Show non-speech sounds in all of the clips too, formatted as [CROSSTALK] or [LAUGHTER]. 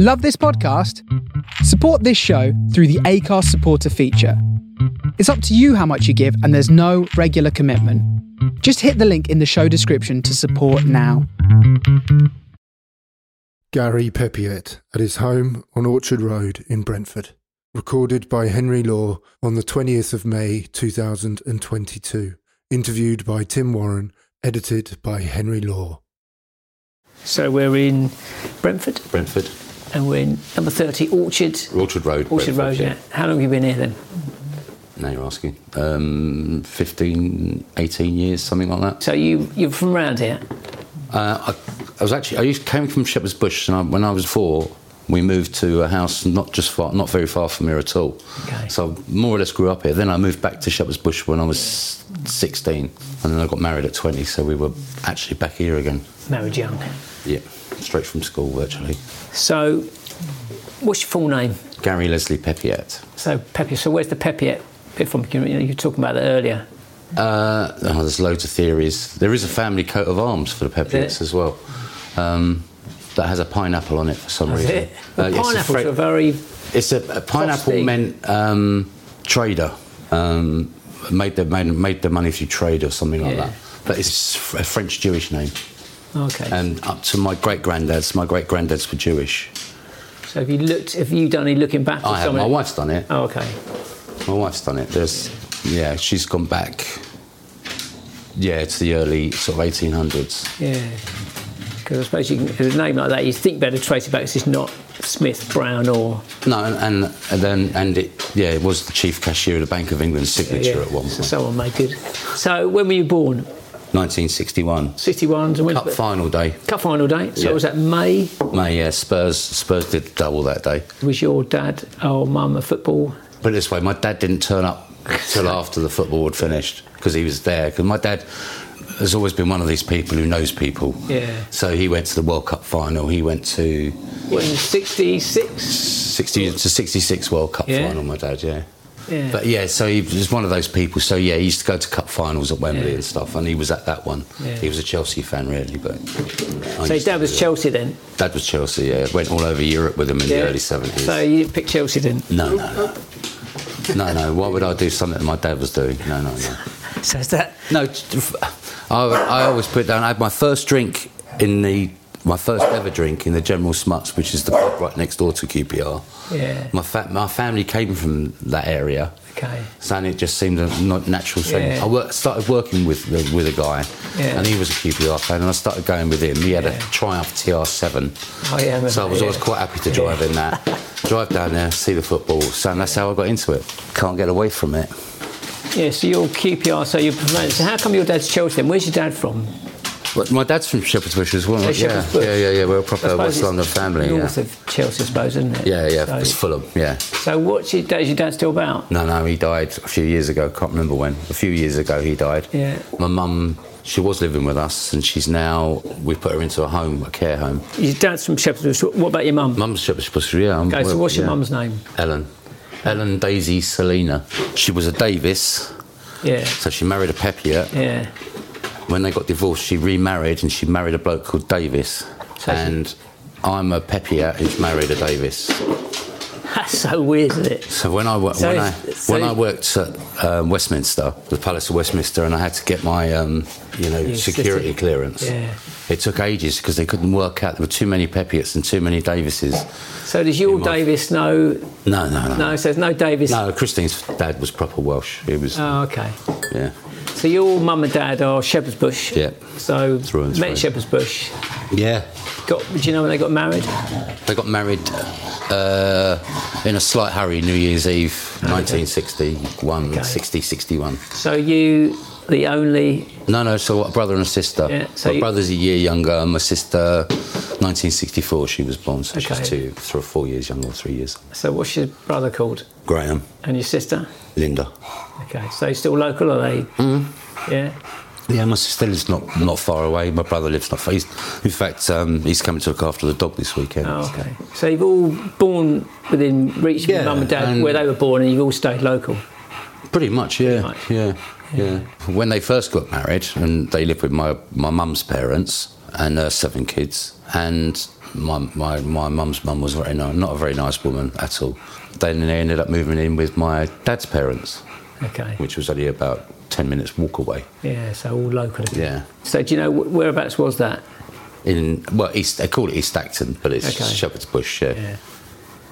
Love this podcast? Support this show through the Acast supporter feature. It's up to you how much you give, and there's no regular commitment. Just hit the link in the show description to support now. Gary Pepiet at his home on Orchard Road in Brentford. Recorded by Henry Law on the 20th of May 2022. Interviewed by Tim Warren. Edited by Henry Law. So we're in Brentford Brentford, and we're in number 30 Orchard. Orchard Road. Orchard Road, yeah. How long have you been here then? Now you're asking. Um, 15, 18 years, something like that. So you, you're from around here? Uh, I, I was actually I used came from Shepherd's Bush, and I, when I was four, we moved to a house not just far, not very far from here at all. Okay. So I more or less grew up here. Then I moved back to Shepherd's Bush when I was 16, and then I got married at 20. So we were actually back here again. Married young. Yeah, straight from school virtually. So what's your full name? Gary Leslie Pepiet. So Pepe, so where's the Pepiet bit from? You, know, you were talking about that earlier. Uh, oh, there's loads of theories. There is a family coat of arms for the Pepiets as well. Um, that has a pineapple on it for some Is reason. it? Well, Uh, it's a pineapples are very. It's a, a pineapple meant um, trader. Um, made the made, made the money through trade or something like Yeah. that. But it's a French Jewish name. Okay. And up to my great granddads, my great granddads were Jewish. so have you looked? Have you done any looking back? I have. My wife's done it. Oh, okay. My wife's done it. There's, yeah, she's gone back. Yeah, to the early sort of 1800s. Yeah. Because I suppose you can, with a name like that, you think better trace it back. It's not Smith, Brown, or No, and, and, then and it yeah, it was the chief cashier of the Bank of England's signature yeah, at one so point. someone made good. So when were you born? 1961. 61s and Cup final day. Cup final day. So Yeah. was that May? May yeah, Spurs Spurs did double that day. Was your dad or mum a football? Put it this way, my dad didn't turn up till [LAUGHS] after the football had finished because he was there. Because my dad has always been one of these people who knows people. Yeah. So he went to the World Cup final. He went to What, in 66? 60 to 66 World Cup Yeah. final. My dad, yeah. Yeah. But yeah, so he was one of those people. So yeah, he used to go to cup finals at Wembley Yeah. and stuff, and he was at that one. Yeah. He was a Chelsea fan, really. But I so his dad was. Chelsea then? Dad was Chelsea. Yeah, went all over Europe with him in the early seventies. So you picked Chelsea then? no, no, no, no, no. Why would I do something that my dad was doing? No, no, no. [LAUGHS] So is that. No, I always put down. I had my first drink in the my first ever drink in the General Smuts, which is the pub right next door to QPR. Yeah. My fa- my family came from that area. Okay. So it just seemed a natural thing. Yeah. I work, started working with with a guy, Yeah. and he was a QPR fan, and I started going with him. He had Yeah. a Triumph TR7, Oh, yeah, I remember so I was always quite happy to drive in that. [LAUGHS] drive down there, see the football. So that's how I got into it. Can't get away from it. Yeah, so you're QPR, so you're. So how come your dad's Chelsea then? Where's your dad from? But my dad's from Shepherd's Bush as well. Yeah, yeah, yeah, yeah, yeah. We're a proper West London family. North Yeah. of Chelsea, I suppose, isn't it? yeah, yeah, So, it's Fulham. Yeah. so what's your dad? Is your dad still about? No, no, he died a few years ago. Can't remember when. A few years ago, he died. Yeah. My mum, she was living with us, and she's now. We put her into a home, a care home. Your dad's from Shepherd's Bush. What about your mum? Mum's Shepherd's Bush, yeah. I'm- Okay, so what's your yeah. mum's name? Ellen. Ellen Daisy Selina. She was a Davis, Yeah. so she married a Pepiot. Yeah. When they got divorced, she remarried, and she married a bloke called Davis. So and I'm a Pepiot who's married a Davis. That's so weird, isn't it? So when I wo- So when I so when I worked at um, Westminster, the Palace of Westminster, and I had to get my um, you know security city. clearance. Yeah. It took ages because they couldn't work out there were too many Pepiots and too many Davises. So does your Davis know? No, no, no. No, so there's no Davis. No, Christine's dad was proper Welsh. He was, Oh, okay. yeah, So your mum and dad are Shepherd's Bush. Yeah. So Through and met through. Shepherd's Bush. yeah. Got. Do you know when they got married? They got married uh, in a slight hurry, New Year's Eve, 1961, Okay. 60, 61. So you, the only. No, no, so a brother and a sister. Yeah, so my you- brother's a year younger, and my sister, 1964, she was born, so Okay. she's two, three or four years younger, three years. So what's your brother called? Graham, And your sister? Linda. Okay. So you're still local, are they? Mm. Yeah. Yeah, my sister lives not not far away. My brother lives not far. He's, in fact, um, he's coming to look after the dog this weekend. Oh, okay. So you've all born within reach of your mum and dad and- where they were born, and you've all stayed local. Pretty much, yeah, much. yeah, yeah. When they first got married, and they lived with my my mum's parents and uh, seven kids, and my my my mum's mum was very not a very nice woman at all. Then they ended up moving in with my dad's parents, Okay. which was only about ten minutes walk away. Yeah, so all local. Yeah. So do you know whereabouts was that? In well, East they call it East Acton, but it's Okay. Shepherd's Bush. Yeah. Yeah.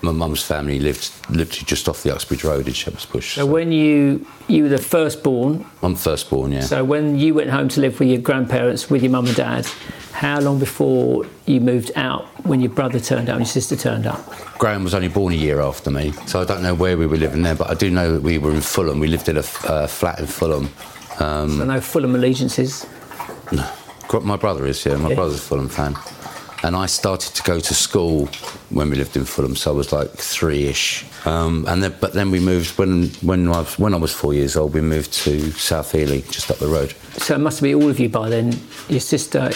My mum's family lived literally just off the Uxbridge Road in Shepherd's Bush. So when you you were the firstborn, I'm firstborn, yeah. so when you went home to live with your grandparents with your mum and dad, how long before you moved out when your brother turned up and your sister turned up? Graham was only born a year after me, so I don't know where we were living there, but I do know that we were in Fulham. We lived in a uh, flat in Fulham. Um, I know Fulham allegiances. Gr- My brother is, yeah. My Yeah. brother's a Fulham fan. And I started to go to school when we lived in Fulham, so I was like three-ish. Um, and then, but then we moved when when I was when I was four years old. We moved to South Ealing, just up the road. So it must be all of you by then. Your sister,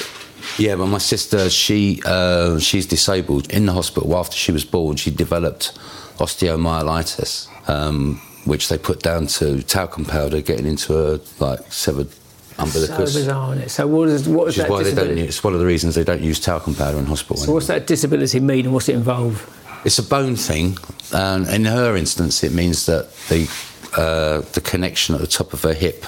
Yeah, but my sister, she uh, she's disabled. In the hospital after she was born, she developed osteomyelitis, um, which they put down to talcum powder getting into her like severed umbilicus. so bizarre, isn't it? So what is what is is that why they don't. It's one of the reasons they don't use talcum powder in hospital. So what's that disability mean and what's it involve? It's a bone thing, and in her instance, it means that the uh, the connection at the top of her hip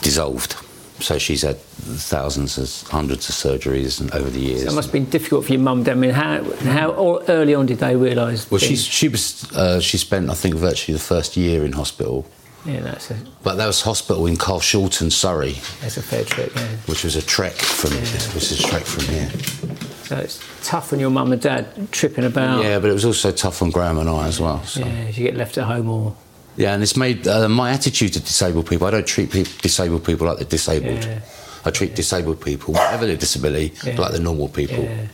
dissolved. So she's had thousands, of, hundreds of surgeries and over the years. That must have been difficult for your mum. I mean, how how early on did they realise? well, she's, she was uh, she spent I think virtually the first year in hospital, yeah, that's a but that was hospital in Carshalton, Surrey, that's a fair trip. Yeah. which was a trek from which is a trek from here. So it's tough on your mum and dad tripping about. Yeah, but it was also tough on Graham and I as well. So. Yeah, you get left at home or Yeah, and it's made uh, my attitude to disabled people. I don't treat disabled people like they're disabled. Yeah. I treat disabled people, whatever their disability, Yeah. like the normal people. yeah,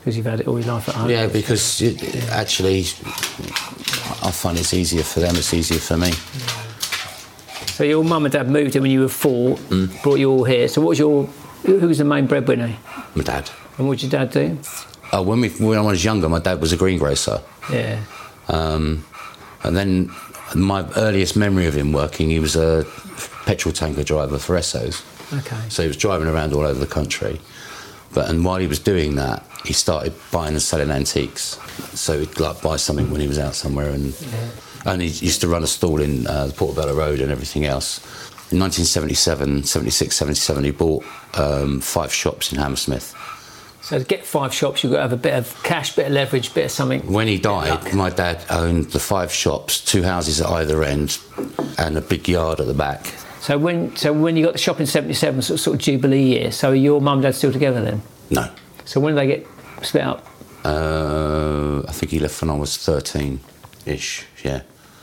because you've had it all your life at home. Yeah, because it, actually, I find it's easier for them. It's easier for me. So your mum and dad moved in when you were four, Mm. brought you all here. So what was your who was the main breadwinner? My dad. And what did your dad do? Uh, when we when I was younger, my dad was a greengrocer, Yeah. um, and then my earliest memory of him working, he was a petrol tanker driver for Essos. Okay. So he was driving around all over the country. But and while he was doing that, he started buying and selling antiques. So he'd like buy something when he was out somewhere, and and he used to run a stall in uh, the Portobello Road and everything else. In 1977, 76, 77, he bought um, five shops in Hammersmith. So to get five shops, you've got to have a bit of cash, bit of leverage, bit of something. When he died, my dad owned the five shops, two houses at either end, and a big yard at the back. So when so when you got the shop in '77, sort of, sort of Jubilee year. So your mum and dad still together then? No, So when did they get split up? uh, I think he left when I was 13 ish, yeah.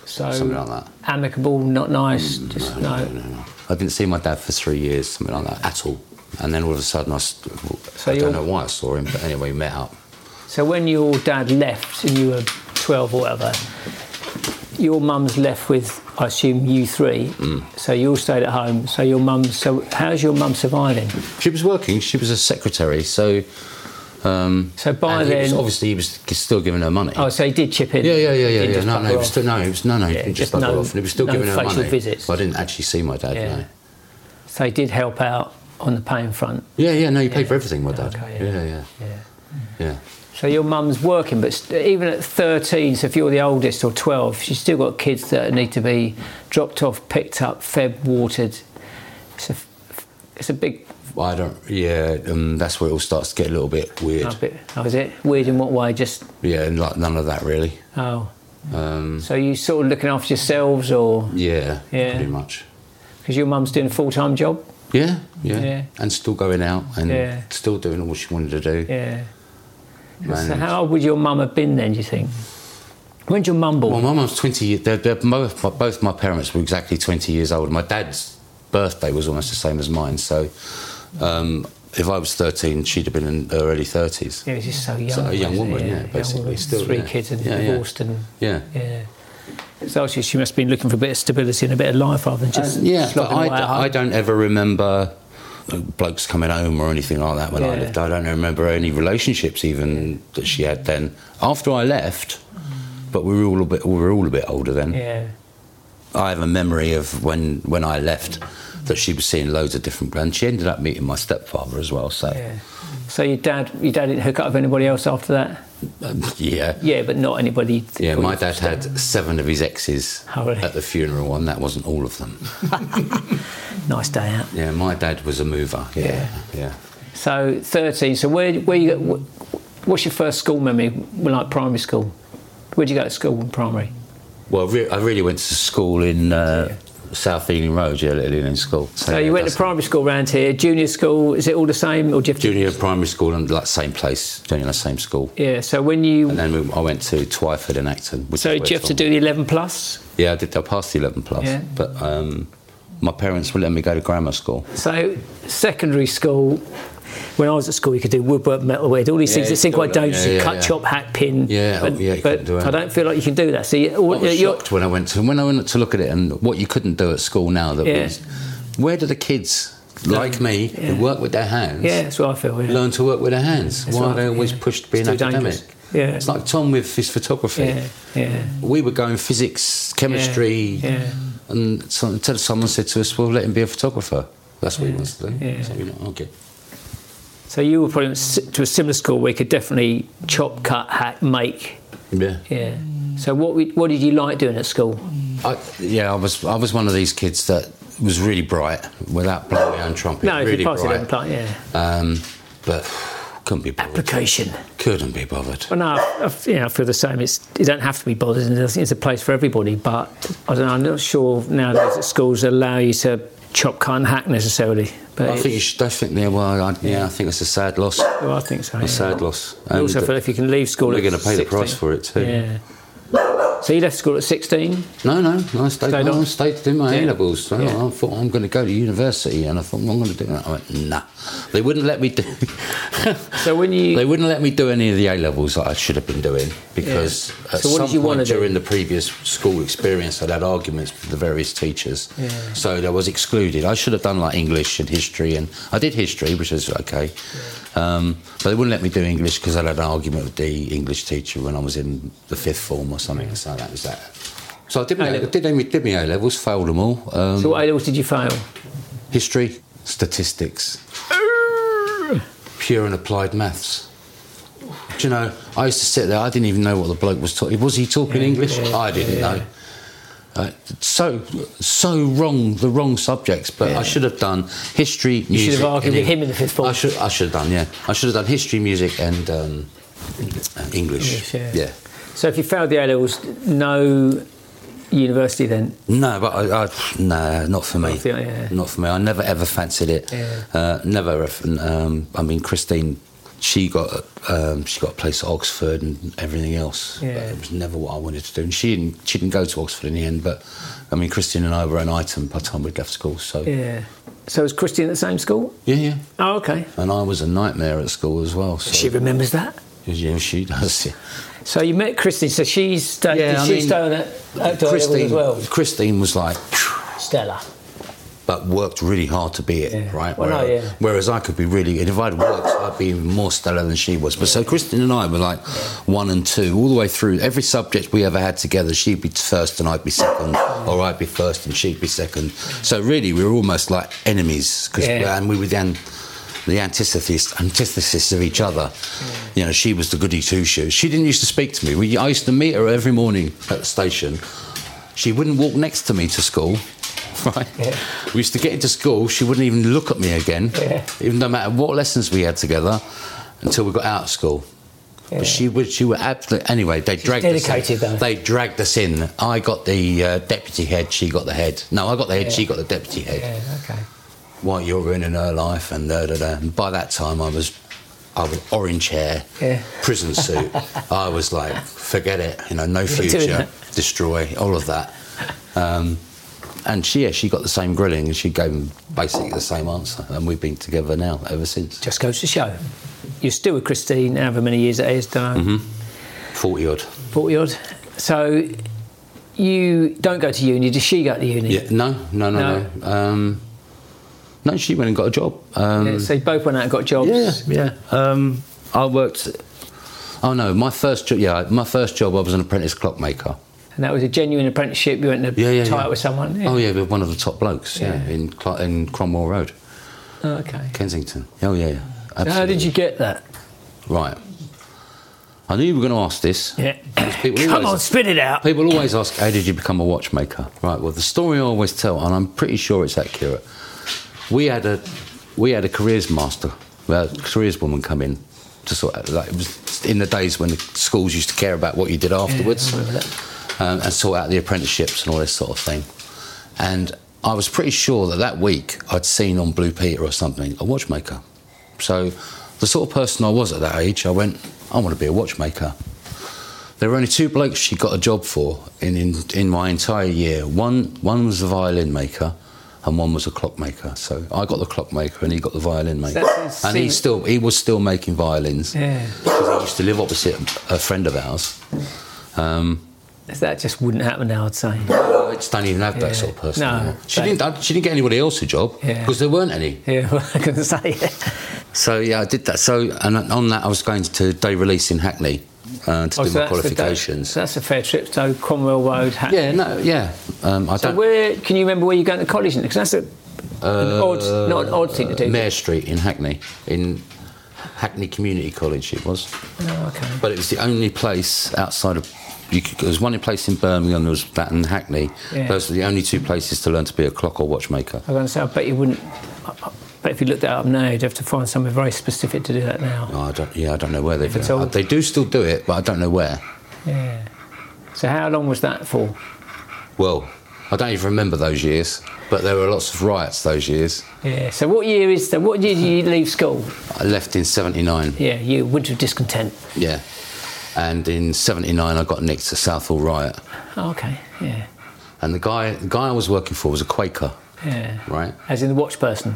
So Something like that. amicable, not nice. just no. No, no, no. I didn't see my dad for three years, something like that, at all. And then all of a sudden, I, So I don't know why I saw him, but anyway, we met up. So when your dad left and you were 12 or whatever, your mum's left with, I assume, you three. Mm. So you all stayed at home. So your mum. So how's your mum surviving? She was working, she was a secretary, so. Um, So by and he was- then- obviously, he was still giving her money. Oh, so he did chip in. Yeah, yeah, yeah, He yeah, yeah. just No, no, he was still, no, he was, no, no, he Yeah, didn't just just no- off. He was still no giving her money. visits. But I didn't actually see my dad, Yeah. no. So he did help out on the paying front. Yeah, yeah, no, he paid for everything, my dad. Okay, yeah, yeah. yeah, Yeah. yeah. So your mum's working, but even at 13, so if you're the oldest or 12, she's still got kids that need to be dropped off, picked up, fed, watered. It's a, it's a big I don't, yeah, um, that's where it all starts to get a little bit weird. a bit. Oh, is it weird in what way? Just Yeah, and like none of that really. oh. Um, So you sort of looking after yourselves, or yeah, Yeah. pretty much. because your mum's doing a full time job? Yeah, yeah, Yeah. and still going out and Yeah. still doing all she wanted to do. Yeah. So how old would your mum have been then? Do you think? When's your mum born? Well, my mum's 20 years, they're, they're both, both my parents were exactly 20 years old. My dad's birthday was almost the same as mine, so um, if I was 13, she'd have been in her early 30s. yeah, she's so young. So a young woman, it? yeah, basically, woman, still, three yeah. kids and Yeah, yeah. divorced and Yeah. yeah. So she, she must have been looking for a bit of stability and a bit of life rather than just Uh, yeah, but I, home. I don't ever remember uh, blokes coming home or anything like that when I Yeah. lived. I don't remember any relationships even that she had then. After I left, but we were all a bit we were all a bit older then. Yeah. I have a memory of when when I left that she was seeing loads of different and she ended up meeting my stepfather as well. So Yeah. So your dad, your dad didn't hook up with anybody else after that? Um, [LAUGHS] yeah. Yeah, but not anybody. Yeah, my dad had seven of his exes Oh, really? at the funeral, and that wasn't all of them. [LAUGHS] Nice day out. Yeah, my dad was a mover. Yeah, yeah. So 13. So where where you what's your first school memory? Like primary school. Where'd you go to school in primary? Well, re- I really went to school in uh, South Ealing Road, yeah, Little Ealing School. So yeah, you went to primary school around here. Junior school is it all the same, or do you have to? Junior primary school and like same place, junior the same school. Yeah. So when you And then we, I went to Twyford in Acton. So do you have to do the 11 plus? Yeah, I did. I passed the 11 plus. Yeah. But um, my parents would let me go to grammar school. So secondary school. When I was at school, you could do woodwork, metalwork, all these Yeah, things that seem quite dangerous. You yeah, cut, yeah. chop, hack, pin. Yeah, oh, but, yeah, you but couldn't do. I don't feel like you can do that. So you, all, I was shocked when I went to when I went to look at it and what you couldn't do at school now. That Yeah. was where do the kids like me who work with their hands yeah, that's what I feel. Yeah. learn to work with their hands? That's Why are they always yeah. pushed to be It's an academic? dangerous. Yeah. It's like Tom with his photography. Yeah, yeah. We were going physics, chemistry, Yeah, yeah. and so, until someone said to us, "Well, let him be a photographer." That's what he wants to do. Yeah. So we went, okay. So you were probably to a similar school where you could definitely chop, cut, hack, make. Yeah. Yeah. So what we, what did you like doing at school? I, yeah, I was I was one of these kids that was really bright without blowing my own trumpet. No, if really you passed bright. it, plant, yeah. Um, but couldn't be bothered. Application. Couldn't be bothered. Well, no, I, I, you know, I feel the same. It's you don't have to be bothered, and I think it's a place for everybody. But I don't know. I'm not sure nowadays that schools allow you to chop, cut, and hack necessarily. But I think you should. I think yeah. Well, I, yeah, I think it's a sad loss. well, I think so. A yeah. sad loss. I also And if you can leave school, we're going to pay the price for it too. Yeah. So you left school at 16. No, no, no, I stayed, Stayed on? I stayed to do my Yeah. A levels. So Yeah. I thought I'm going to go to university, and I thought well, I'm going to do that. I went nah. They wouldn't let me do. [LAUGHS] So when you They wouldn't let me do any of the A levels that I should have been doing because Yeah. at So what some did you point wanna do? during the previous school experience, I'd had arguments with the various teachers. Yeah. So I was excluded. I should have done like English and history, and I did history, which was okay. Um, but they wouldn't let me do English because I'd had an argument with the English teacher when I was in the fifth form or something. So that was that. So I did my, I did, did my A levels, failed them all. Um, so what A levels did you fail? history, statistics, pure and applied maths. Do you know, I used to sit there, I didn't even know what the bloke was talking. Was he talking English? I didn't know. Uh, so, so wrong, the wrong subjects. But I should have done history, music. You should have argued with him in the fifth form. I should, I should have done, yeah. I should have done history, music, and um, English. English, yeah. yeah. So if you failed the A levels, no university then. No, but I, I no, not for me. Not for yeah. Not for me. I never ever fancied it. Yeah. Uh, never. Um, I mean, Christine, she got um, she got a place at Oxford and everything else. Yeah. But it was never what I wanted to do. And she didn't. She didn't go to Oxford in the end. But I mean, Christine and I were an item by the time we'd left school. So yeah. So was Christy in the same school? yeah. Yeah. Oh, okay. And I was a nightmare at school as well. So She remembers that. yeah, she does. Yeah. So you met Christine. So she's. Yeah, did I she mean, stay at, at Christine, as well? Christine was like. Stella. But worked really hard to be it, Yeah. right? Well, no, whereas, yeah. whereas I could be really, and if I'd worked, I'd be even more stellar than she was. But so Christine and I were like one and two all the way through. Every subject we ever had together, she'd be first and I'd be second, or I'd be first and she'd be second. So really, we were almost like enemies, cause, Yeah. and we were then the antithesis, antithesis of each other. You know, she was the goody two shoes. She didn't used to speak to me. We, I used to meet her every morning at the station. She wouldn't walk next to me to school. [LAUGHS] Right. Yeah. We used to get into school. She wouldn't even look at me again, Yeah. even no matter what lessons we had together, until we got out of school. Yeah. But she would. She would absolutely. Anyway, they dragged dedicated, us. In. though. They dragged us in. I got the uh, deputy head. She got the head. No, I got the head. She got the deputy head. Yeah. Okay. What you're ruining her life, and da da da. And by that time, I was. I was orange hair, Yeah. prison suit. [LAUGHS] I was like, forget it, you know, no future, destroy, all of that. Um, and she, yeah, she got the same grilling and she gave him basically the same answer. And we've been together now ever since. Just goes to show. You're still with Christine, however many years it is, don't know, 40 odd. 40 odd. So you don't go to uni. Does she go to uni? Yeah, no, no, no, No. no. Um, no, she went and got a job. Um, Yeah, so you both went out and got jobs. Yeah, yeah. Um, I worked. Oh no, my first job. Yeah, my first job. I was an apprentice clockmaker. And that was a genuine apprenticeship. You went to Yeah, yeah, tie yeah. it with someone. Oh yeah, with one of the top blokes. Yeah, Yeah. in Cl- in Cromwell Road, Oh, okay. Kensington. Oh yeah, yeah. How did you get that? Right. I knew you were going to ask this. Yeah. people Come always- on, spit it out. People always ask, how did you become a watchmaker? Right, well, the story I always tell, and I'm pretty sure it's accurate, we had a, we had a careers master, a careers woman come in to sort of, like, it was in the days when the schools used to care about what you did afterwards that. Um, and sort out the apprenticeships and all this sort of thing. And I was pretty sure that that week I'd seen on Blue Peter or something a watchmaker. So the sort of person I was at that age, I went, I want to be a watchmaker. There were only two blokes she got a job for in, in, in my entire year. One, one was a violin maker and one was a clockmaker. So I got the clockmaker and he got the violin maker. And he still he was still making violins. Yeah. Because he used to live opposite a friend of ours. Um, That just wouldn't happen now, I'd say. I just don't even have Yeah. that sort of person. No, she they- didn't. She didn't get anybody else a job Yeah. because there weren't any. Yeah, [LAUGHS] well, I can say it. So yeah, I did that. So and on that, I was going to day release in Hackney uh, to Oh, do so my qualifications. so that's a fair trip. So Cromwell Road. Ha- Yeah, no, yeah. Um, I So don't. where can you remember where you're going to college? Because that's a, an odd, not an odd thing to do. Mare Street in Hackney, in Hackney Community College, it was. Oh, okay. But it was the only place outside of. You could, there was one in place in Birmingham, there was that in Hackney. Yeah. Those were the only two places to learn to be a clock or watchmaker. I was going to say, I bet you wouldn't. But if you looked that up now, you'd have to find somewhere very specific to do that now. Oh, I don't, yeah, I don't know where they've. it's They do still do it, but I don't know where. Yeah. So how long was that for? Well, I don't even remember those years, but there were lots of riots those years. Yeah. So what year is that? What year did you leave school? I left in '79, Yeah, you winter of discontent. yeah, and in '79 I got nicked at Southall riot, Oh, okay. Yeah. and the guy, the guy I was working for was a Quaker, Yeah. right? As in the watch person.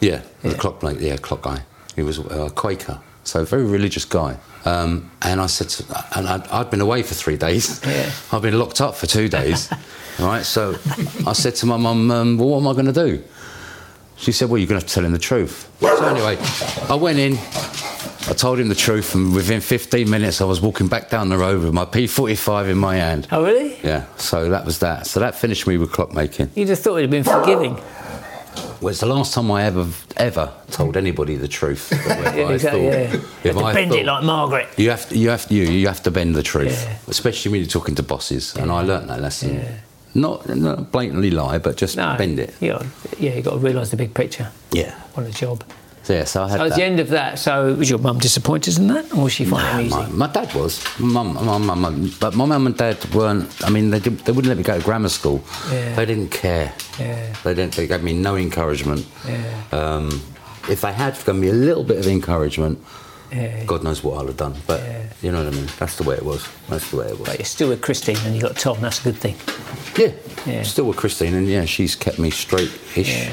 Yeah, the Yeah. clock, like, yeah, clock guy. He was a Quaker, so a very religious guy. Um, and I said, to, and I'd, I'd been away for three days. Yeah. [LAUGHS] I'd been locked up for two days. [LAUGHS] right, so I said to my mum, um, "Well, what am I going to do?" She said, "Well, you're going to have to tell him the truth." So anyway, I went in. I told him the truth, and within 15 minutes, I was walking back down the road with my P45 in my hand. Oh, really? Yeah, so that was that. So that finished me with clockmaking. You just thought it'd been forgiving. Well, it's the last time I ever, ever told anybody the truth. [LAUGHS] Yeah, I exactly. thought- Yeah. if You have to I bend it like Margaret. You have to, you have to, you, you have to bend the truth, Yeah. especially when you're talking to bosses. And I learnt that lesson. Not, not blatantly lie, but just No. bend it. Yeah. Yeah. You got to realise the big picture Yeah. on the job. So, yeah. So I had So at that. the end of that, so was your mum disappointed in that, or was she finding it my, easy? my dad was, mum, my mum, mum, but my mum and dad weren't. I mean, they, did, they wouldn't let me go to grammar school. Yeah. They didn't care. Yeah. They didn't. They gave me no encouragement. Yeah. Um, if they had given me a little bit of encouragement, Yeah. God knows what I'd have done. But Yeah. you know what I mean. That's the way it was. That's the way it was. But you're still with Christine, and you got Tom. That's a good thing. Yeah. Yeah. Still with Christine, and yeah, she's kept me straight-ish. Yeah.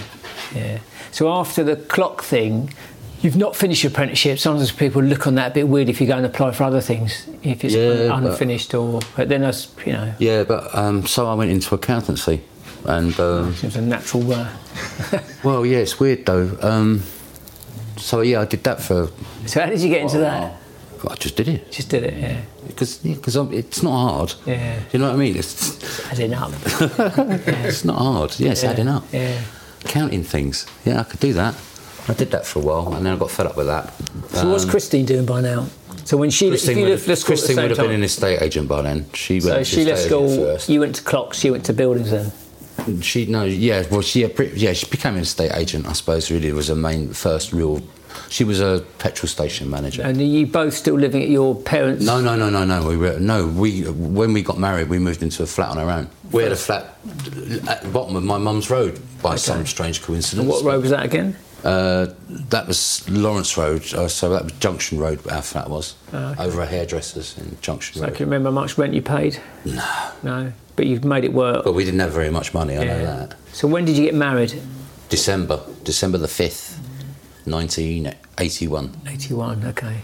Yeah. So after the clock thing, you've not finished your apprenticeship. Sometimes people look on that a bit weird if you go and apply for other things, if it's Yeah, un- but- unfinished or. But then that's you know, Yeah, but um, so I went into accountancy, and uh, seems a natural. Uh, [LAUGHS] well, yeah, it's weird though. Um, so yeah, I did that for. so how did you get into that? I just did it Just did it. Yeah. because because it's not hard. Yeah. You know what I mean? It's Adding up. [LAUGHS] it's not hard. Yeah, it's Yeah. adding up. Yeah. Counting things. Yeah, I could do that. I did that for a while, and then I got fed up with that. So what's Um, Christine doing by now? So when she, Christine would, left the school at the Christine would have been an estate agent by then. She So went to she left school. You went to clocks. You went to buildings then. She no, yeah, well, she yeah, yeah, she became an estate agent. I suppose really was her main first real. She was a petrol station manager. And are you both still living at your parents'? No, no, no, no, no. We were no. We when we got married, we moved into a flat on our own. We had a flat at the bottom of my mum's road by some strange coincidence. And what road was that again? Uh, that was Lawrence Road. Uh, so that was Junction Road. Our flat was Oh, okay. over a hairdresser's in Junction So Road. can you remember how much rent you paid? No, No. But you've made it work. but we didn't have very much money. I know that. So when did you get married? December, December the fifth, nineteen eighty-one. 81, okay.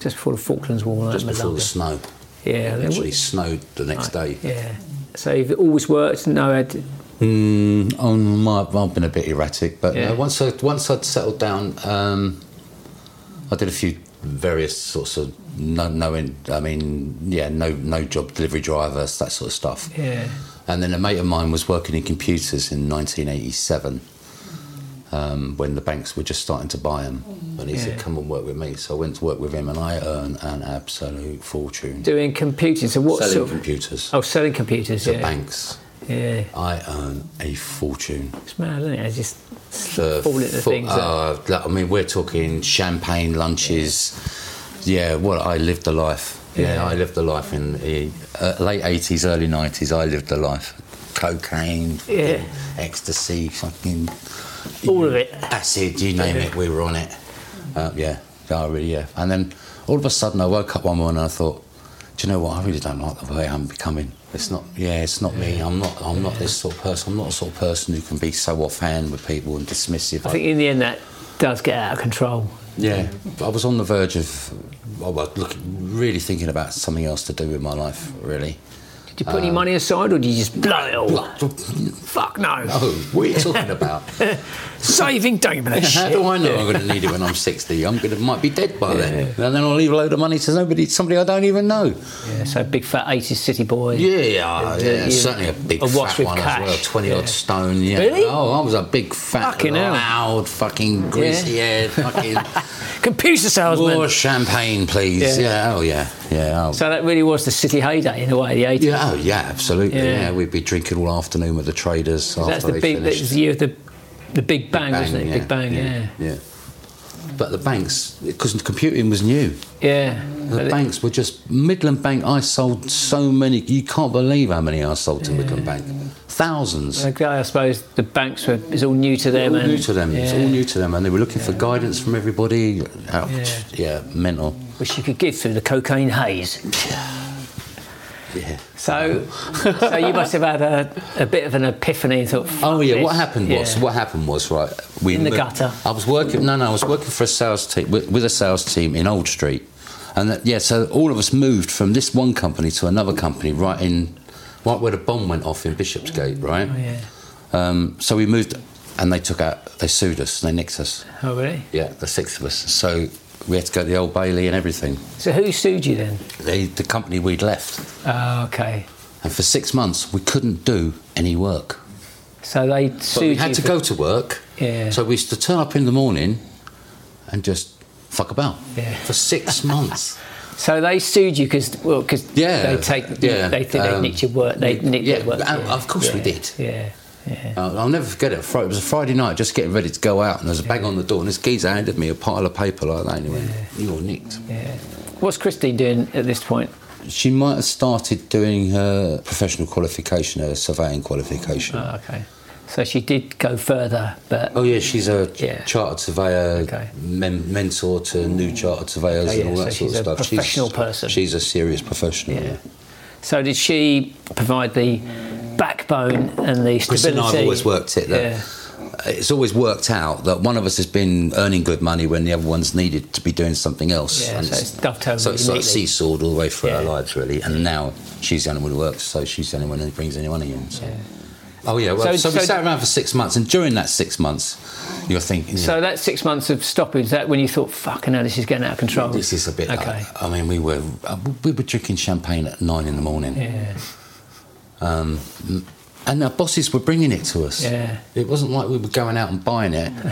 Just before the Falklands War. Just before the snow. Yeah, It literally snowed the next day. Yeah. So you've always worked, no, had, Mm, my, I've been a bit erratic, but Yeah. uh, once I once I'd settled down, um, I did a few various sorts of no, no, in- I mean, yeah, no, no job, delivery drivers, that sort of stuff. yeah. And then a mate of mine was working in computers in 1987, um, when the banks were just starting to buy them. And he said, "Come and work with me." So I went to work with him, and I earned an absolute fortune Doing computing. So what selling sort of, computers Oh, selling computers. to yeah. banks. Yeah. I earn a fortune. It's mad, isn't it? I just The fall into fo- things. uh, like, I mean, we're talking champagne lunches. Yeah, well, I lived the life. Yeah, Yeah. I lived the life in the uh, late eighties, early nineties. I lived the life. Cocaine, Yeah. ecstasy, fucking all of it. acid, you name it, we were on it. Uh, yeah, yeah, I really, yeah. And then all of a sudden, I woke up one morning and I thought, do you know what? I really don't like the way I'm becoming. It's not, yeah, it's not me. I'm not, I'm not this sort of person. I'm not the sort of person who can be so offhand with people and dismissive. I think in the end that does get out of control. yeah, I was on the verge of, I was looking, really thinking about something else to do with my life. Really. Did you put any money aside or did you just blow it all? Fuck no. Oh, what are you talking about? [LAUGHS] Saving a How do I know I'm going to need it when I'm 60? I'm going to might be dead by then, and then I'll leave a load of money to somebody, somebody I don't even know. Yeah, so big fat 80s city boy. Yeah, yeah, yeah, certainly a big awash fat one cash. as well, twenty Yeah. odd stone. Yeah. Really? Oh, I was a big fat, Fucking loud, fucking greasy head, fucking. [LAUGHS] Computer salesman. More champagne, please. Yeah. Yeah. Oh yeah. Yeah. Oh. So that really was the city heyday in a way, the 80s. yeah. Oh yeah. Absolutely. Yeah. Yeah. We'd be drinking all afternoon with the traders after That's the big, finished. that's the year of the, the Big Bang, Bang, wasn't it? Big Bang, yeah. yeah. But the banks, because computing was new. Yeah. The banks were just Midland Bank. I sold so many. You can't believe how many I sold to Midland Bank. Thousands. Okay, I suppose the banks were it's all new to them. all and, new to them. It's all new to them, and they were looking for guidance from everybody. Oh, yeah. mental. Which you could give through the cocaine haze. Yeah. So, [LAUGHS] so you must have had a, a bit of an epiphany thought. Oh yeah. this." What happened was Yeah. what happened was right. We In the mo- gutter. I was working. No, no. I was working for a sales team with, with a sales team in Old Street, and that, yeah. So all of us moved from this one company to another company right in, right where the bomb went off in Bishopsgate, right. Oh, yeah. Um, so we moved, and they took out. They sued us. They nicked us. Oh really? Yeah, the six of us. So we had to go to the Old Bailey and everything. So who sued you then? They, the company we'd left. Oh, okay. And for six months, we couldn't do any work. So they sued But we had to for- go to work. Yeah. So we used to turn up in the morning and just fuck about Yeah. for six [LAUGHS] months. So they sued you because well, because Yeah, they take yeah, they think they um, nicked your work. They nicked yeah, your work. and of course we did. Yeah, yeah. Uh, I'll never forget it. It was a Friday night, just getting ready to go out, and there was a bang on the door, and this geezer handed me a pile of paper like that, and he went, "You're nicked." yeah. What's Christine doing at this point? She might have started doing her professional qualification, her surveying qualification. Oh, okay. So she did go further, but Oh yeah, she's a Yeah. chartered surveyor, Okay. men- mentor to new chartered surveyors Oh, and all that so sort she's of a stuff. professional person. She's a serious professional. yeah. Yeah. So did she provide the backbone and the Chris stability? and I've always worked it. That Yeah. It's always worked out that one of us has been earning good money when the other one's needed to be doing something else. Yeah, so it's dovetailed So it's like seesawed all the way through our lives, really. And now she's the only one who works, so she's the only one who brings any money in. So. Oh yeah, well, So- so, we so- sat around for six months, and during that six months, you're thinking, So that six months of stopping, is that when you thought, fucking hell, this is getting out of control? This is a bit. Okay. I mean, we were uh, we were drinking champagne at nine in the morning, yeah. And our bosses were bringing it to us. Yeah. It wasn't like we were going out and buying it. [LAUGHS]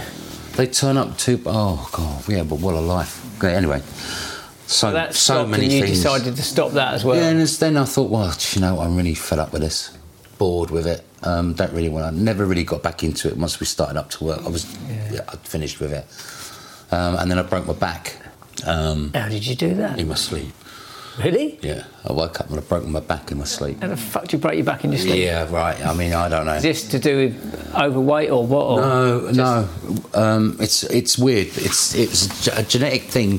They turn up to. Oh God, yeah, but what a life. Okay, anyway, so That so many and you things. decided to stop that as well. Yeah, and then I thought, well, do you know, I'm really fed up with this, bored with it. Um, don't really want. I never really got back into it once we started up to work. I was, yeah, I'd finished with it, um, and then I broke my back um, How did you do that? in my sleep. Really? Yeah, I woke up and I broke my back in my sleep. How the fuck did you break your back in your sleep? Yeah, right. I mean, I don't know. Is this to do with overweight or what? Or No, no. Um, it's it's weird. It's it's a genetic thing.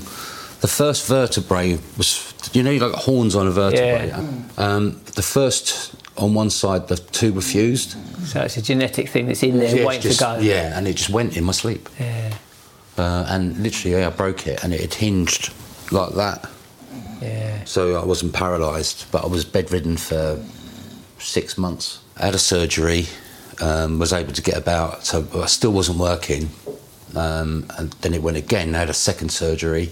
The first vertebrae was, you know, you like horns on a vertebrae. Yeah. Um, the first on one side, the two were fused. So it's a genetic thing that's in there Yeah, waiting just- to go. Yeah, and it just went in my sleep. Yeah. Uh, and literally, yeah, I broke it, and it had hinged like that. Yeah. So I wasn't paralysed, but I was bedridden for six months. I had a surgery, um, was able to get about, so I still wasn't working. Um, and then it went again. I had a second surgery,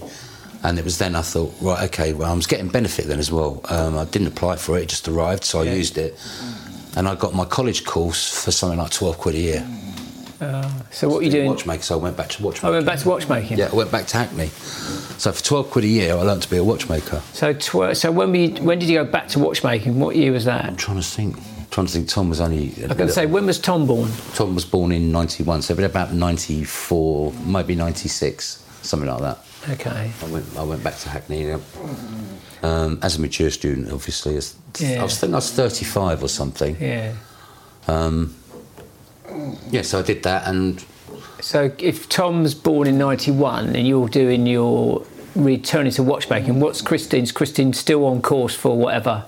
and it was then I thought, right, okay, well, I was getting benefit then as well. Um, I didn't apply for it; it just arrived, so I Yeah. used it, and I got my college course for something like twelve quid a year. So what are you doing? Watchmaker, so I went back to watchmaking. I went back to watchmaking. Yeah, I went back to Hackney. So for 12 quid a year, I learned to be a watchmaker. So tw- so when we when did you go back to watchmaking? What year was that? I'm trying to think. trying to think. Tom was only. I was going to say when was Tom born? Tom was born in 91, so it'd about 94, maybe 96, something like that. Okay. I went, I went back to Hackney yeah. um, as a mature student, obviously. As, Yeah. I was thinking I was 35 or something. Yeah. Yeah, so I did that, and So if Tom's born in '91 and you're doing your returning to watchmaking, what's Christine's? Christine still on course for whatever?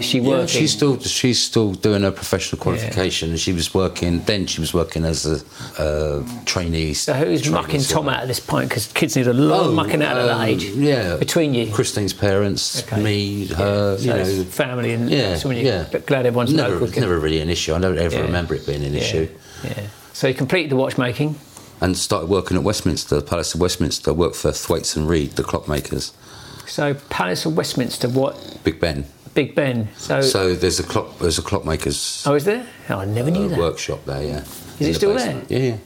She yeah, she's still she's still doing her professional qualification, and she was working. Then she was working as a uh, trainee. So who's mucking Tom out at this point? Because kids need a lot of Oh, mucking out at that um, age. Yeah, Between you. Christine's parents, Okay. me, her, So you know, family and yeah, so yeah. but glad everyone's never, local. it's never really an issue. I don't ever Yeah. remember it being an issue. Yeah. So you completed the watchmaking. And started working at Westminster, Palace of Westminster. Worked for Thwaites and Reed, the clockmakers. So Palace of Westminster, what? Big Ben. Big Ben. So, So there's a clock. There's a clockmakers oh, is there? Oh, I never knew uh, that. workshop there. Yeah. is it In the still basement. Yeah. yeah.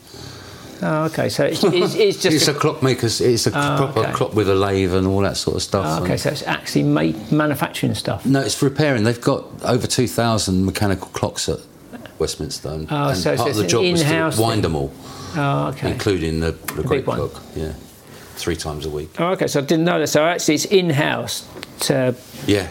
Oh, okay. So it's, it's, it's [LAUGHS] just. It's a- a clockmakers. It's a Oh, proper okay. clock with a lathe and all that sort of stuff. oh, okay, so it's actually manufacturing stuff. No, it's repairing. They've got over 2,000 mechanical clocks at Westminster. And, Oh, and so part it's of the job was to wind them all, Oh, okay. including the, the, great one. clock. Yeah, three times a week. Oh, okay. So I didn't know that. So actually, it's in-house to Yeah,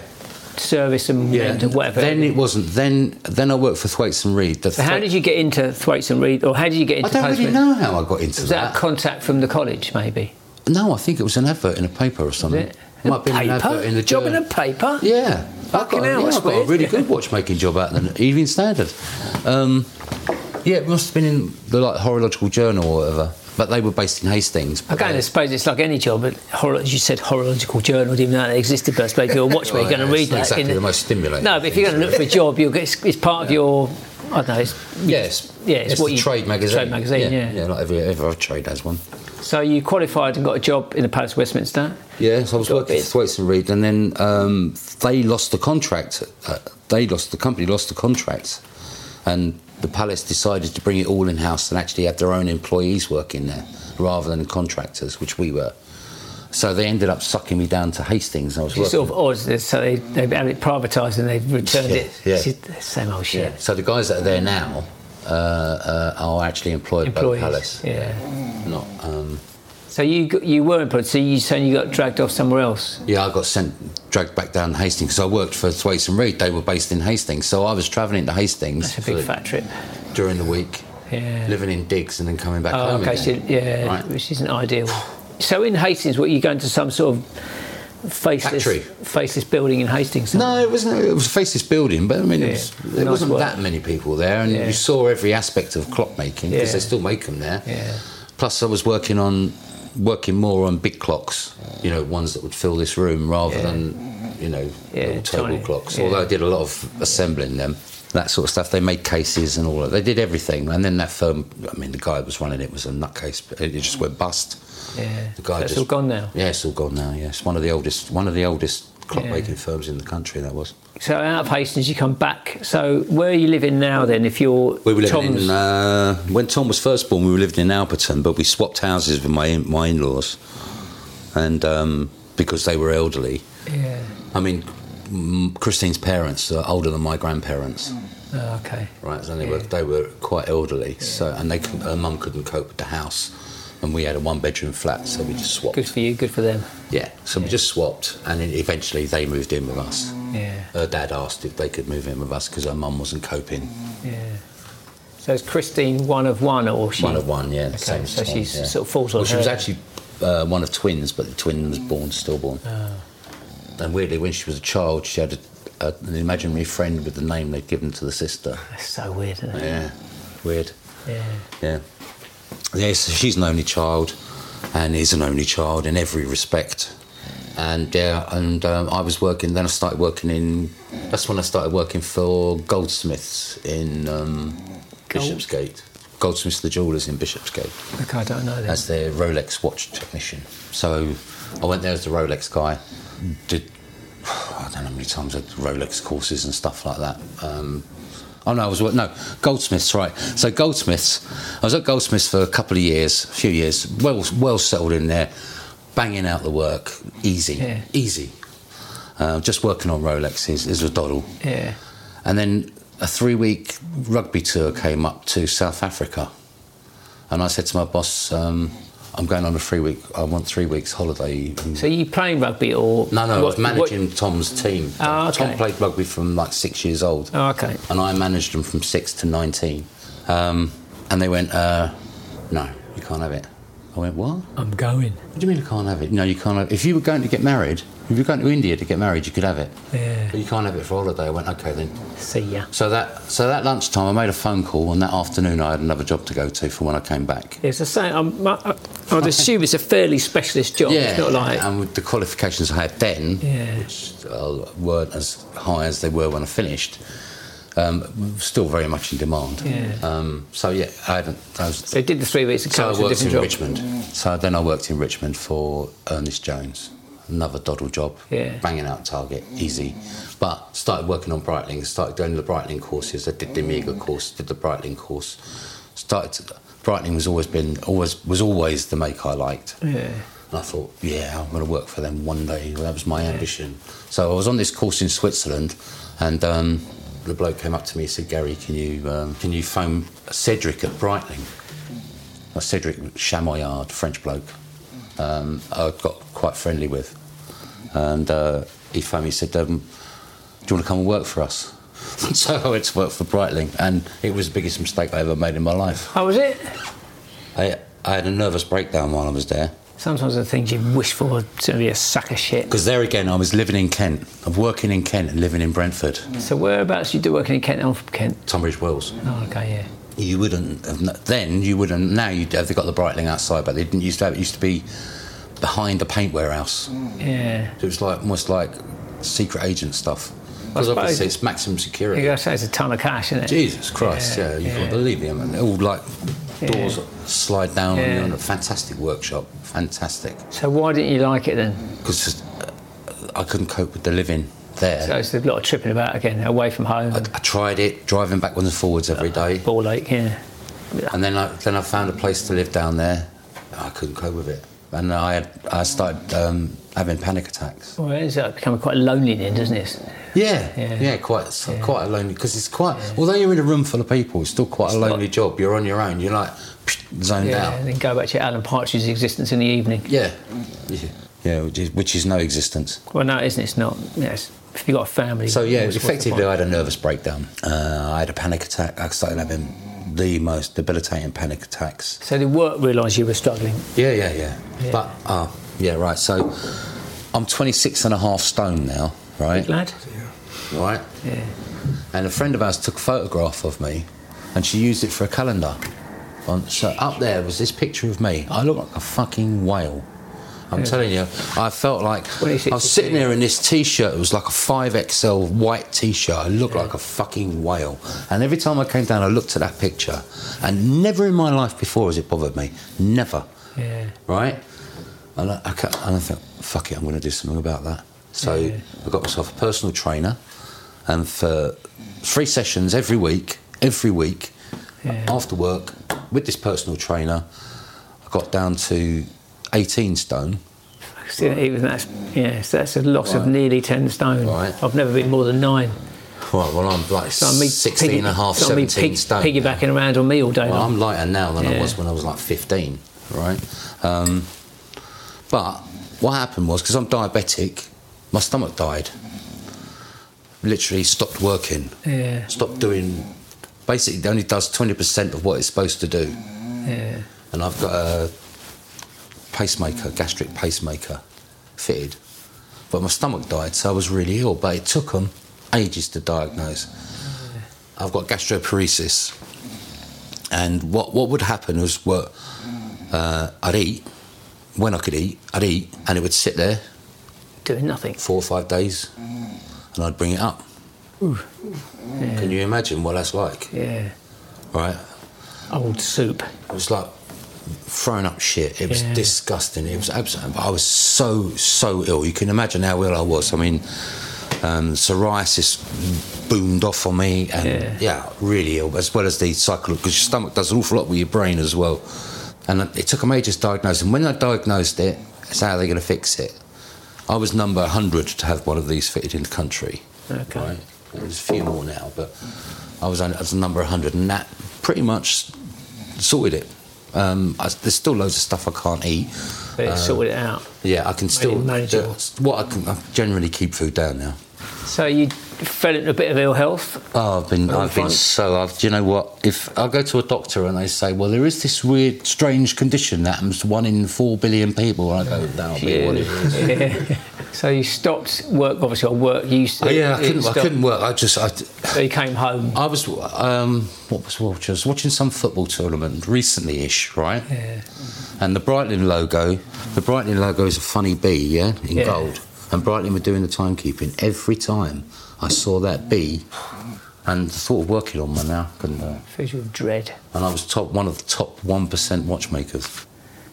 service and yeah. rent and whatever. Then it wasn't. Then then I worked for Thwaites and Reed. How did you get into Thwaites and Reed, or how did you get I don't really know how I got into Was that. that a contact from the college, maybe? no, I think it was an advert in a paper or something. it? Might been an paper? advert in the Job in a paper? Yeah. I Fucking got, hell, yeah, I got a really good watchmaking job out of the Evening Standard. Um, yeah, it must have been in the like horological journal or whatever. But they were based in Hastings. Again, I suppose it's like any job, but you said, horological journal, didn't even know that existed. But I suppose if you're a [LAUGHS] watchmaker, Well, you're going to read that. exactly in the most stimulating No, but if you're going to look for a job, you'll get, it's, it's part of your. I don't know. It's, Yes. Yeah, it's what the you- trade magazine. trade magazine, yeah. Yeah, like every, every other trade has one. so you qualified and got a job in the Palace of Westminster. Yeah, so I was Got working for Thwaites and Reed, and then um, they lost the contract. Uh, they lost the company lost the contract, and the palace decided to bring it all in house and actually have their own employees working there rather than contractors, which we were. So they ended up sucking me down to Hastings. I was working. sort of odd. So they, they had it privatised and they've returned Yeah, it. yeah. It's same old shit. yeah. So the guys that are there now uh, uh, are actually employed Employees. by the palace. Yeah. Not. Um, So you got, you were employed. So you saying you got dragged off somewhere else? Yeah, I got sent, dragged back down to Hastings because I worked for Thwaites and Reed. They were based in Hastings, so I was travelling to Hastings That's a big fat trip. during the week, Yeah. living in digs and then coming back Oh, home okay. So, yeah, Right. which isn't ideal. So in Hastings, what you going to some sort of faceless Factory. faceless building in Hastings? No, it wasn't. It was a faceless building, but I mean, it was, Yeah, there nice wasn't work. that many people there, and Yeah. you saw every aspect of clockmaking because Yeah. they still make them there. Yeah. Plus, I was working on working more on big clocks, you know, ones that would fill this room rather Yeah. than you know Yeah, little table tiny. clocks. Yeah. Although I did a lot of assembling them. That sort of stuff. They made cases and all that. They did everything. And then that firm, I mean, the guy that was running it was a nutcase. It just went bust. Yeah. The guy That's just all gone now. Yeah, it's all gone now. Yeah, it's one of the oldest, one of the oldest clockmaking Yeah. firms in the country. That was. So out of Hastings, you come back. So where are you living now then? If you're We were living Tom's, in uh, when Tom was first born. We were living in Alperton, but we swapped houses with my in- my in-laws, and um, because they were elderly. yeah. I mean, Christine's parents are older than my grandparents, Oh, okay. right? So they were they were quite elderly. So and they her mum couldn't cope with the house, and we had a one-bedroom flat, so we just swapped. Good for you. Good for them. Yeah, so we just swapped, and eventually they moved in with us. Yeah. Her dad asked if they could move in with us because her mum wasn't coping. Yeah. So is Christine one of one, or she? One of one, yeah. Okay, same so she's yeah. sort of falls on Well, she was actually uh, one of twins, but the twin was born stillborn. Ah. And weirdly, when she was a child, she had a, a, an imaginary friend with the name they'd given to the sister. That's so weird, isn't it? Yeah, weird. Yeah. Yeah. Yeah, so she's an only child, and is an only child in every respect. And yeah, and um, I was working. Then I started working in. That's when I started working for Goldsmiths in um, Bishopsgate. Goldsmiths, the jewellers in Bishopsgate. Okay, I don't know that. as their Rolex watch technician. So I went there as the Rolex guy. Did [SIGHS] I don't know how many times I did Rolex courses and stuff like that. Um, Oh no, I was no Goldsmiths, right? So Goldsmiths, I was at Goldsmiths for a couple of years, a few years, well well settled in there, banging out the work, easy, Yeah. easy. Uh, just working on Rolexes is a doddle. Yeah. And then a three week rugby tour came up to South Africa. And I said to my boss, um, I'm going on a three week, I want three weeks holiday. So you playing rugby or no, no, I was what- managing Tom's team. Oh, okay. Tom played rugby from like six years old. Oh, okay. And I managed them from six to 19. Um, and they went, uh, no, you can't have it. I went, what? I'm going. What do you mean I can't have it? No, you can't have If you were going to get married, if you were going to India to get married, you could have it. Yeah. But you can't have it for a holiday. I went, okay then. See ya. So that so that lunchtime, I made a phone call, and that afternoon, I had another job to go to for when I came back. It's the same. I'm, I, I would assume it's a fairly specialist job. Yeah. It's not like. and with the qualifications I had then, Yeah. which uh, weren't as high as they were when I finished, um, still very much in demand. Yeah. Um, so yeah, I hadn't. I was, so did the three weeks of so I worked in job. Richmond. So then I worked in Richmond for Ernest Jones, another doddle job, Yeah. banging out target, easy. But started working on Breitling, started doing the Breitling courses. I did the Omega course, did the Breitling course. Started. To, Breitling was always been always was always the make I liked. Yeah. And I thought, yeah, I'm going to work for them one day. That was my ambition. So I was on this course in Switzerland, and um, the bloke came up to me and said, Gary, can you um, can you phone Cedric at Breitling? Well, Cedric Chamoyard, French bloke, um, I got quite friendly with. And uh, he and said, um, do you want to come and work for us? [LAUGHS] so I went to work for Breitling, and it was the biggest mistake I ever made in my life. How was it? I, I had a nervous breakdown while I was there. Sometimes the things you wish for to be a sack of shit. Because there again, I was living in Kent. I'm working in Kent and living in Brentford, So whereabouts you do working in Kent? I'm from Kent. Tunbridge Wells. Oh, okay, yeah. You wouldn't have, then you wouldn't, now you'd have got the Breitling outside, but they didn't used to have, it used to be behind the paint warehouse. Yeah. It was like, almost like secret agent stuff. Because obviously it's maximum You security. gotta say it's a ton of cash, isn't it? Jesus Christ, Yeah, yeah, you yeah. can't believe it. I mean, all like doors slide down Yeah. on you. Fantastic workshop, fantastic. So why didn't you like it then? Because uh, I couldn't cope with the living there. So it's a lot of tripping about again, away from home. I, I tried it, driving backwards and forwards every day, Ball Lake, yeah. and then I then I found a place to live down there. I couldn't cope with it, and I had, I started um, having panic attacks. Well, it's ends becoming quite lonely then, doesn't it? Yeah, Yeah. yeah, quite so quite a lonely because it's quite. Although you're in a room full of people, it's still quite a lonely job. You're on your own. You're like zoned Yeah, out. and then go back to Alan Partridge's existence in the evening. Yeah, yeah, yeah which, is, which is no existence. Well, no, isn't. it? It's not. Yes, if you've got a family. So yeah, effectively, I had a nervous breakdown. Uh, I had a panic attack. I started having the most debilitating panic attacks. So the work realised you were struggling. Yeah, yeah, yeah. Yeah. But, uh, yeah, right. So I'm 26 and a half stone now, right? Lad? Right. Yeah. And a friend of ours took a photograph of me and she used it for a calendar. So up there was this picture of me. I look like a fucking whale. I'm telling you, I felt like I was sitting there in this t-shirt. It was like a 5XL white t-shirt. I looked like a fucking whale. And every time I came down, I looked at that picture, and never in my life before has it bothered me. Never Yeah. right? And I, I, and I thought, fuck it, I'm going to do something about that. So Yeah. I got myself a personal trainer, and for three sessions every week, every week, Yeah. after work, with this personal trainer, I got down to 18 stone. Even that's yes, that's a loss of nearly ten stone. Right. I've never been more than nine. Right, well, I'm like So I'm 16 piggy- and a half, so I'm me 17 pig- stone. piggybacking around on me all day Well. I'm lighter now than I was when I was like 15, right? Um, but what happened was because I'm diabetic, my stomach died. Literally stopped working. Yeah. Stopped doing. Basically, it only does 20% of what it's supposed to do. Yeah. And I've got a pacemaker, gastric pacemaker, fitted. But my stomach died, so I was really ill. But it took them ages to diagnose. I've got gastroparesis, and what what would happen was what uh, I'd eat when I could eat, I'd eat, and it would sit there Doing nothing. four or five days, and I'd bring it up. Can you imagine what that's like? Yeah. Right? Old soup. It was like throwing up shit. It was Yeah. disgusting. It was absolutely. I was so so ill. You can imagine how ill I was. I mean, Um, psoriasis boomed off on me, and Yeah. yeah, really ill, as well as the cycle because your stomach does an awful lot with your brain as well. And it took them ages to diagnose. And when I diagnosed it, it's how they're going to fix it? I was number 100 to have one of these fitted in the country. Okay. Right? There's a few more now, but I was, I was number 100, and that pretty much sorted it. Um, I, there's still loads of stuff I can't eat. But it sorted it out. Yeah, I can still. manageable. What I can I generally keep food down now. So you fell into a bit of ill health. Oh, I've been, I've been so. I've, do you know what? If I go to a doctor and they say, "Well, there is this weird, strange condition that happens to one in four billion people," I go, "That'll be what it is." Yeah. [LAUGHS] so you stopped work, obviously, I work. You used to, Oh, yeah, I couldn't, I couldn't work. I just, I, So you came home. I was, um, what was watching? I was watching some football tournament recently-ish, right? Yeah. And the Breitling logo, the Breitling logo is a funny bee, yeah, in Yeah. gold. And Breitling were doing the timekeeping. Every time I saw that bee, and the thought of working on one now, couldn't. You with dread. And I was top one of the top one percent watchmakers.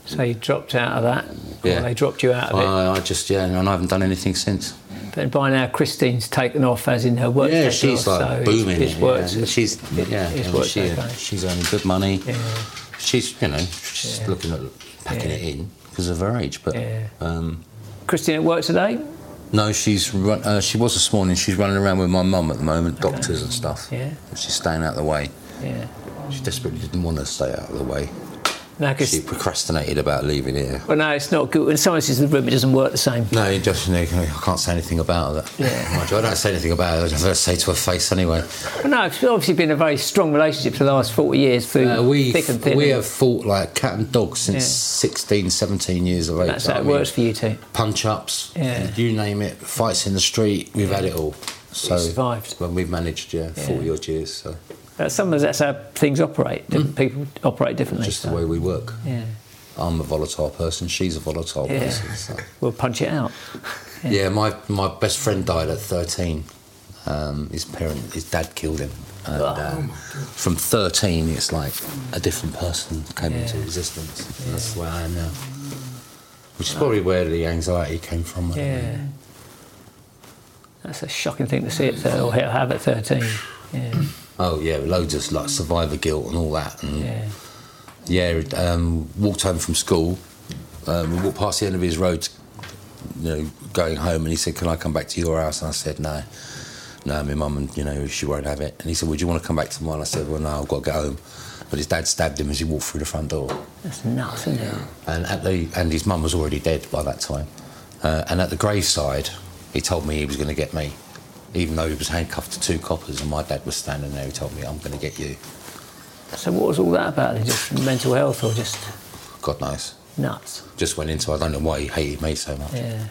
So you dropped out of that. Yeah. Or they dropped you out of it. I, I just yeah, and I haven't done anything since. But by now, Christine's taken off, as in her work. Yeah, she's off, like so booming. It's, it's it, worked. yeah. She's yeah, it's I she, okay. she's earning good money. Yeah. She's you know she's Yeah. looking at packing Yeah. it in because of her age. But Yeah. um, Christine at work today. No, she's run, uh, she was this morning. She's running around with my mum at the moment, doctors and stuff. Yeah. She's staying out of the way. Yeah. She desperately didn't want to stay out of the way. No, She procrastinated about leaving here. well, no, it's not good. When someone says the room, it doesn't work the same. No, you just I can't say anything about that. Yeah. I don't say anything about it. I just say to her face anyway. Well, no, it's obviously been a very strong relationship for the last 40 years through Uh, we thick and thin. we have fought like cat and dog since Yeah. 16, 17 years of age. That's how I it mean, works for you two. Punch ups, Yeah. you name it, fights in the street, we've had it all. So we survived. when we've managed, yeah, forty odd years. So Uh, Sometimes that's how things operate. Different people operate differently. Just the way we work. Yeah. I'm a volatile person. She's a volatile Yeah. person. So. [LAUGHS] We'll punch it out. [LAUGHS] Yeah, my, my best friend died at 13. Um, his parent, his dad killed him. And, Oh. uh, from 13, it's like a different person came into existence. That's where I am now. Which is probably where the anxiety came from. I. Yeah. That's a shocking thing to see at thir- or have at 13. Yeah. Oh yeah, loads of like survivor guilt and all that. And Yeah. yeah, um, walked home from school. Um, we walked past the end of his road, you know, going home, and he said, "Can I come back to your house?" And I said, "No, no, my mum, and you know, she won't have it." And he said, "Would you want to come back to mine?" I said, "Well, no, I've got to get home." But his dad stabbed him as he walked through the front door, That's nuts, isn't it? and at the and his mum was already dead by that time. Uh, and at the graveside, he told me he was going to get me, even though he was handcuffed to two coppers, and my dad was standing there. He told me, "I'm going to get you." So what was all that about? then? Just mental health or just God knows. nuts? Just went into. I don't know why he hated me so much. Yeah.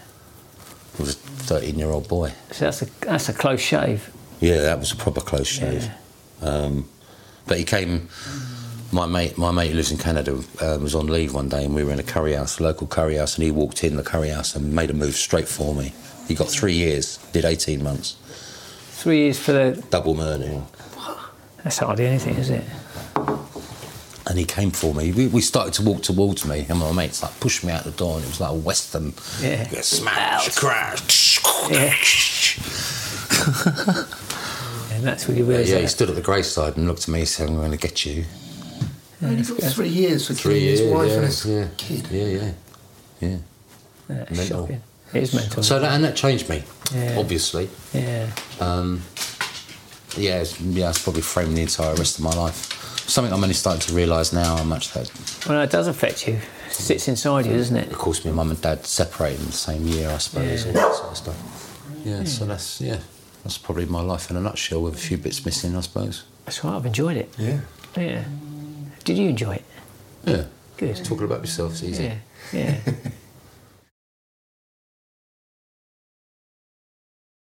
He was a 13 year old boy. So that's a that's a close shave. Yeah, that was a proper close shave. Um, but he came. My mate, my mate who lives in Canada, uh, was on leave one day, and we were in a curry house, a local curry house, and he walked in the curry house and made a move straight for me. He got three years, did 18 months, Three years for the. double murdering, That's hardly anything, is it? and he came for me. We, we started to walk towards me, and my mates like pushed me out the door, and it was like a western, Yeah. smash, crash. Yeah. [LAUGHS] And that's when you realise Yeah, he stood at the graveside and looked at me and said, "I'm going to get you." Only for three years for Three killing his wife yeah, and his yeah, kid. yeah, yeah, yeah. That's mental. shocking. It is mental. So that and that changed me, Yeah. obviously. yeah. Um, yeah, it's, yeah, it's probably framed the entire rest of my life. Something I'm only starting to realise now how much that. Well, it does affect you. It sits inside you, doesn't it? Of course, my mum and dad separated in the same year, I suppose, Yeah. all that sort of stuff. Yeah, so that's yeah, that's probably my life in a nutshell, with a few bits missing, I suppose. That's right. I've enjoyed it. Yeah. Yeah. Did you enjoy it? Yeah. Good. Talking about yourself is easy. Yeah. Yeah. [LAUGHS]